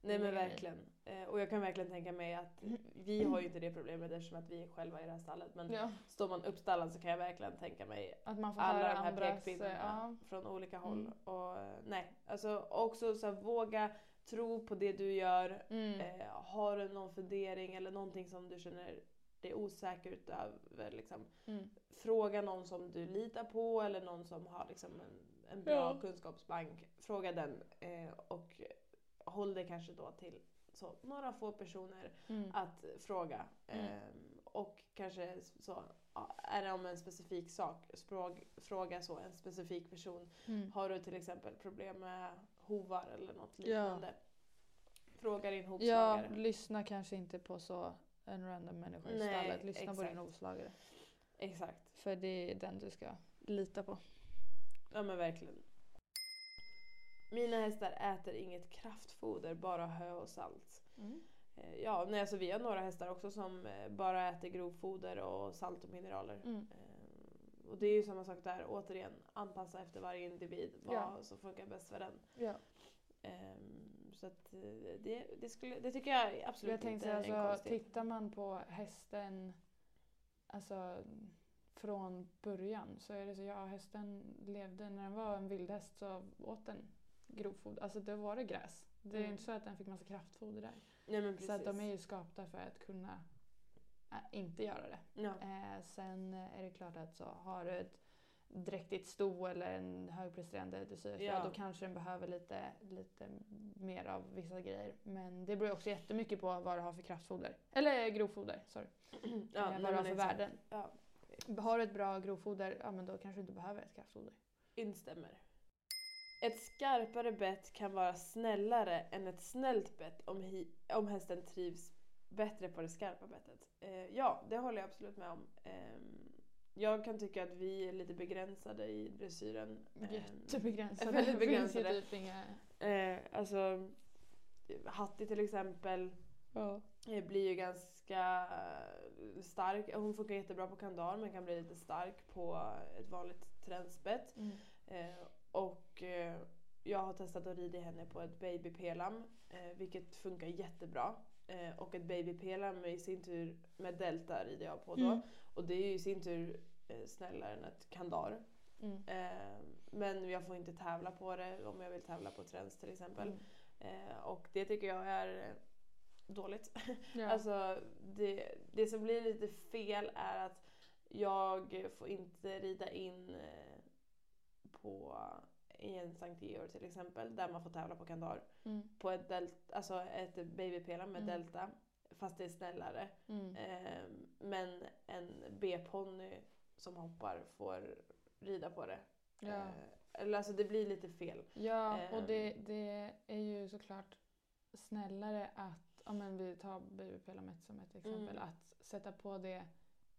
Nej men verkligen. Eh, och jag kan verkligen tänka mig att vi har ju inte det problemet eftersom att vi är själva i det här stallet. Men
Ja,
står man uppstallad så kan jag verkligen tänka mig
att man får
alla de här
andras...
pekpinnarna
Ja,
från olika håll.
Mm.
Och eh, nej, alltså också så här, våga tro på det du gör.
mm,
Eh, har du någon fundering eller någonting som du känner dig osäker utöver liksom,
mm.
fråga någon som du litar på eller någon som har liksom en, en bra
Ja.
kunskapsbank. Fråga den och och håll dig kanske då till så, några få personer
Mm.
att fråga.
Mm.
Ehm, och kanske så, ja, är det om en specifik sak, språk, fråga så en specifik person.
Mm.
Har du till exempel problem med hovar eller något
Ja.
liknande? Fråga din
Ja,
hovslagare.
lyssna kanske inte på så en random människa i
Nej,
stallet. Lyssna på din
exakt.
hovslagare.
Exakt.
För det är den du ska lita på.
Ja men verkligen. Mina hästar äter inget kraftfoder, bara hö och salt. Eh, Ja, nej, alltså vi har några hästar också som eh, bara äter grovfoder och salt och mineraler.
Mm.
Eh, Och det är ju samma sak där, återigen, anpassa efter varje individ vad
Ja.
som funkar bäst för den.
Ja.
Ehm, Så att eh, det, det, skulle, det tycker jag absolut
Jag tänkte
inte är en
alltså,
konstig.
tittar man på hästen alltså, från början så är det så, ja hästen levde, när den var en vildhäst så åt den grovfoder, alltså det var det gräs. Det är
Mm.
inte så att den fick massa kraftfoder där.
Nej.
Så att de är ju skapta för att kunna äh, inte göra det.
ja.
Eh, sen är det klart att så har du ett dräktigt sto eller en högpresterande dressyr,
Ja.
då kanske den behöver lite, lite mer av vissa grejer. Men det beror också jättemycket på vad du har för kraftfoder. Eller grovfoder, sorry.
ja,
eh, vad du har för värden.
Ja,
Har du ett bra grovfoder, ja men då kanske du inte behöver ett kraftfoder.
instämmer. Ett skarpare bett kan vara snällare än ett snällt bett om, hi- om hästen trivs bättre på det skarpa bettet. Eh, ja, det håller jag absolut med om. Ehm, jag kan tycka att vi är lite begränsade i dressyren. Ehm,
Jättebegränsade.
väldigt
Det finns ju
begränsade.
typ inga...
Eh, alltså, Hattie till exempel
Ja.
eh, blir ju ganska eh, stark. Hon funkar jättebra på kandar men kan bli lite stark på ett vanligt tränsbett.
Mm.
Eh, och eh, jag har testat att rida henne på ett babypelam eh, vilket funkar jättebra. Eh, och ett babypelam i sin tur med delta rider jag på då.
Mm.
Och det är ju i sin tur eh, snällare än ett kandar.
Mm.
Eh, men jag får inte tävla på det om jag vill tävla på träns till exempel.
Mm.
Eh, och det tycker jag är dåligt.
Ja.
Alltså det, det som blir lite fel är att jag får inte rida in eh, på i en Sankt Georg till exempel där man får tävla på kandar.
mm.
På ett, delt, alltså ett babypela med
Mm.
delta fast det är snällare.
Mm.
Eh, men en B-ponny som hoppar får rida på det.
Ja.
Eh, eller alltså det blir lite fel.
Ja, och det,
Ehm.
det är ju såklart snällare att, om vi tar babypelamet som ett exempel,
Mm.
att sätta på det,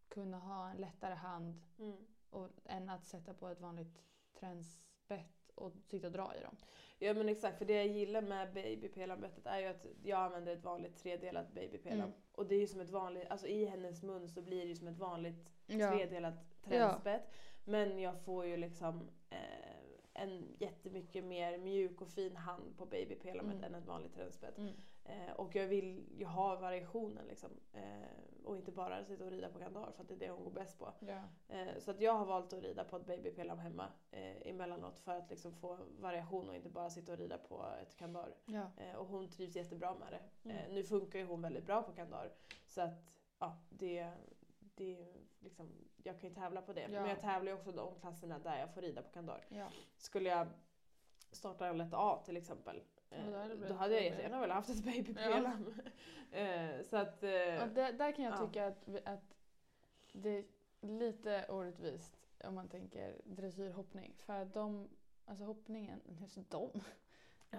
kunna ha en lättare hand
Mm.
och, än att sätta på ett vanligt tränsbett och sitta och dra i dem.
Ja men exakt, för det jag gillar med babypelanbettet är ju att jag använder ett vanligt tredelat babypelam.
Mm.
Och det är ju som ett vanligt, alltså i hennes mun så blir det ju som ett vanligt
Ja.
tredelat tränsbett. Men jag får ju liksom eh, en jättemycket mer mjuk och fin hand på babypelamet
Mm.
än ett vanligt tränsbett.
Mm.
Eh, och jag vill ju ha variationen liksom. Eh, och inte bara sitta och rida på kandar för att det är det hon går bäst på.
Ja.
Eh, så att jag har valt att rida på ett babypelam hemma eh, emellanåt för att liksom få variation och inte bara sitta och rida på ett kandar.
Ja.
Eh, och hon trivs jättebra med det.
Mm.
Eh, nu funkar ju hon väldigt bra på kandar. Så att ja, det, det är liksom, jag kan ju tävla på det.
Ja.
Men jag tävlar ju också de klasserna där jag får rida på kandar.
Ja.
Skulle jag starta en lätt A till exempel.
Ja,
eh,
då hade det
hade jag jättegärna velat haft ett babypelam. eh, så att... Eh,
Och där, kan jag
Ja.
tycka att, att det är lite orättvist om man tänker dressyrhoppning. För att de, alltså hoppningen, just de,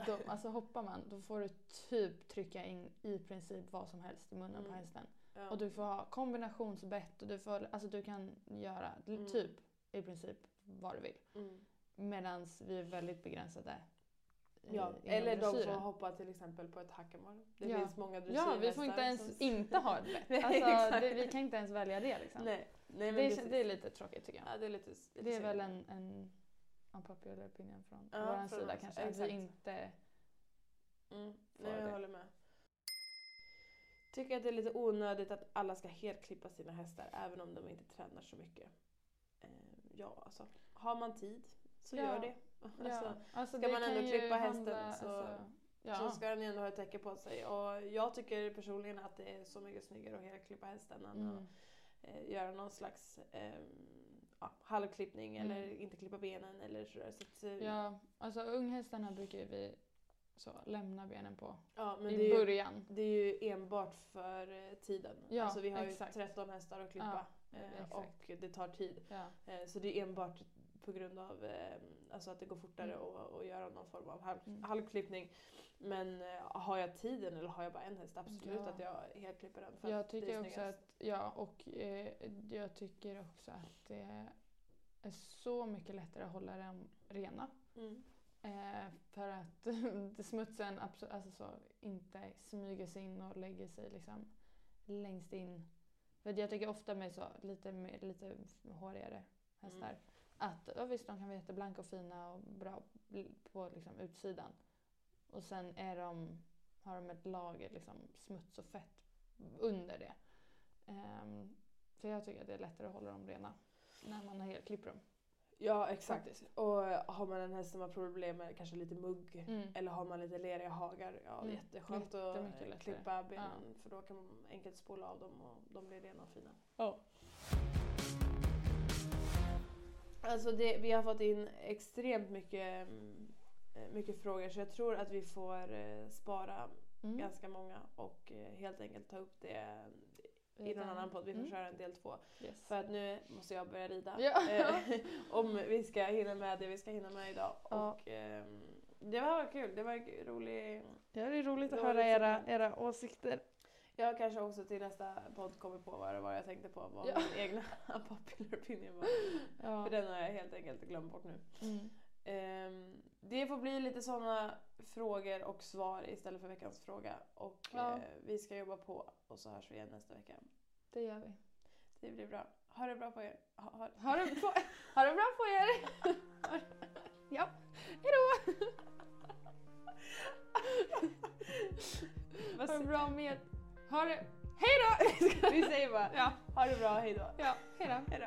de, alltså hoppar man då får du typ trycka in i princip vad som helst i munnen på
Mm.
hästen.
ja.
Och du får ha kombinationsbett och du, får, alltså du kan göra
Mm.
typ i princip vad du vill.
mm.
Medan vi är väldigt begränsade. I-
Ja, eller de får hoppa till exempel på ett hackamore. Det
Ja.
finns många
Ja,
dressyrhästar
vi får inte ens
som-
inte ha ett bett. Alltså, det, vi kan inte ens välja det liksom.
Nej, nej
det, är, det är lite tråkigt tycker jag.
Ja, det är lite, lite
Det är väl en, en unpopular opinion från
Ja,
vår sida
oss,
kanske. Att vi inte...
Mm. Nej, jag
det.
håller med. Tycker att det är lite onödigt att alla ska helt klippa sina hästar även om de inte tränar så mycket. Eh, ja, alltså. Har man tid så
Ja.
gör det. Alltså,
ja, alltså
ska man ändå klippa
handla-
hästen så-
alltså, ja.
Så ska den ändå ha ett täcke på sig. Och jag tycker personligen att det är så mycket snyggare att helklippa hästen än
Mm.
att eh, göra någon slags eh, ja, halvklippning
Mm.
eller inte klippa benen eller sådär. Så att, eh,
ja, alltså unghästarna brukar ju vi så, lämna benen på
ja, men
i
det är, ju,
början.
det är ju enbart för eh, tiden.
Ja,
alltså vi har
exakt.
ju 13 hästar att klippa
Ja,
eh, och det tar tid.
Ja.
Eh, så det är enbart på grund av eh, alltså att det går fortare
Mm.
att att göra någon form av halv,
Mm.
halvklippning. Men eh, har jag tiden eller har jag bara en häst, absolut
Ja.
att jag helklipper den. För
Jag tycker också att, ja, och eh, jag tycker också att det är så mycket lättare att hålla dem rena.
Mm.
Eh, för att smutsen alltså så, inte smyger sig in och lägger sig liksom längst in. För jag tycker ofta med så lite, lite hårigare hästar
Mm.
Att ja, visst de kan vara jätteblanka och fina och bra på liksom, utsidan. Och sen är de, har de ett lager liksom, smuts och fett under det. Ehm, så jag tycker att det är lättare att hålla dem rena när man har helklippt dem.
Ja exakt.
Faktiskt.
Och har man en häst som har problem med kanske lite mugg
Mm.
eller har man lite leriga hagar, ja
Mm.
jätteskönt att klippa benen för då kan man enkelt spola av dem och de blir rena och fina.
Ja.
Alltså det, vi har fått in extremt mycket, eh, mycket frågor så jag tror att vi får eh, spara
Mm.
ganska många och eh, helt enkelt ta upp det i någon annan podd. Vi får
Mm.
köra en del två.
Yes.
För att nu måste jag börja rida.
Ja.
Om vi ska hinna med det vi ska hinna med idag.
Ja.
Och, ehm, det var kul. Det var en rolig...
Ja, det är roligt att
Roligt
höra era, era åsikter.
Jag kanske också till nästa podd kommer på vad det var jag tänkte på. Vad
Ja.
min egna popular opinion var.
Ja.
För den har jag helt enkelt glömt bort nu.
Mm.
Ehm, det får bli lite sådana frågor och svar istället för veckans fråga. Och
Ja.
eh, vi ska jobba på och så hörs vi igen nästa vecka.
Det gör vi.
Det blir bra. Ha det bra på er. Ha, ha.
Ha det, på, ha det bra på er! ja, hejdå! Ha det bra med Ha det... Hej då!
Vi säger bara
ja,
ha det bra, hejdå.
ja, hej då.
Hejdå.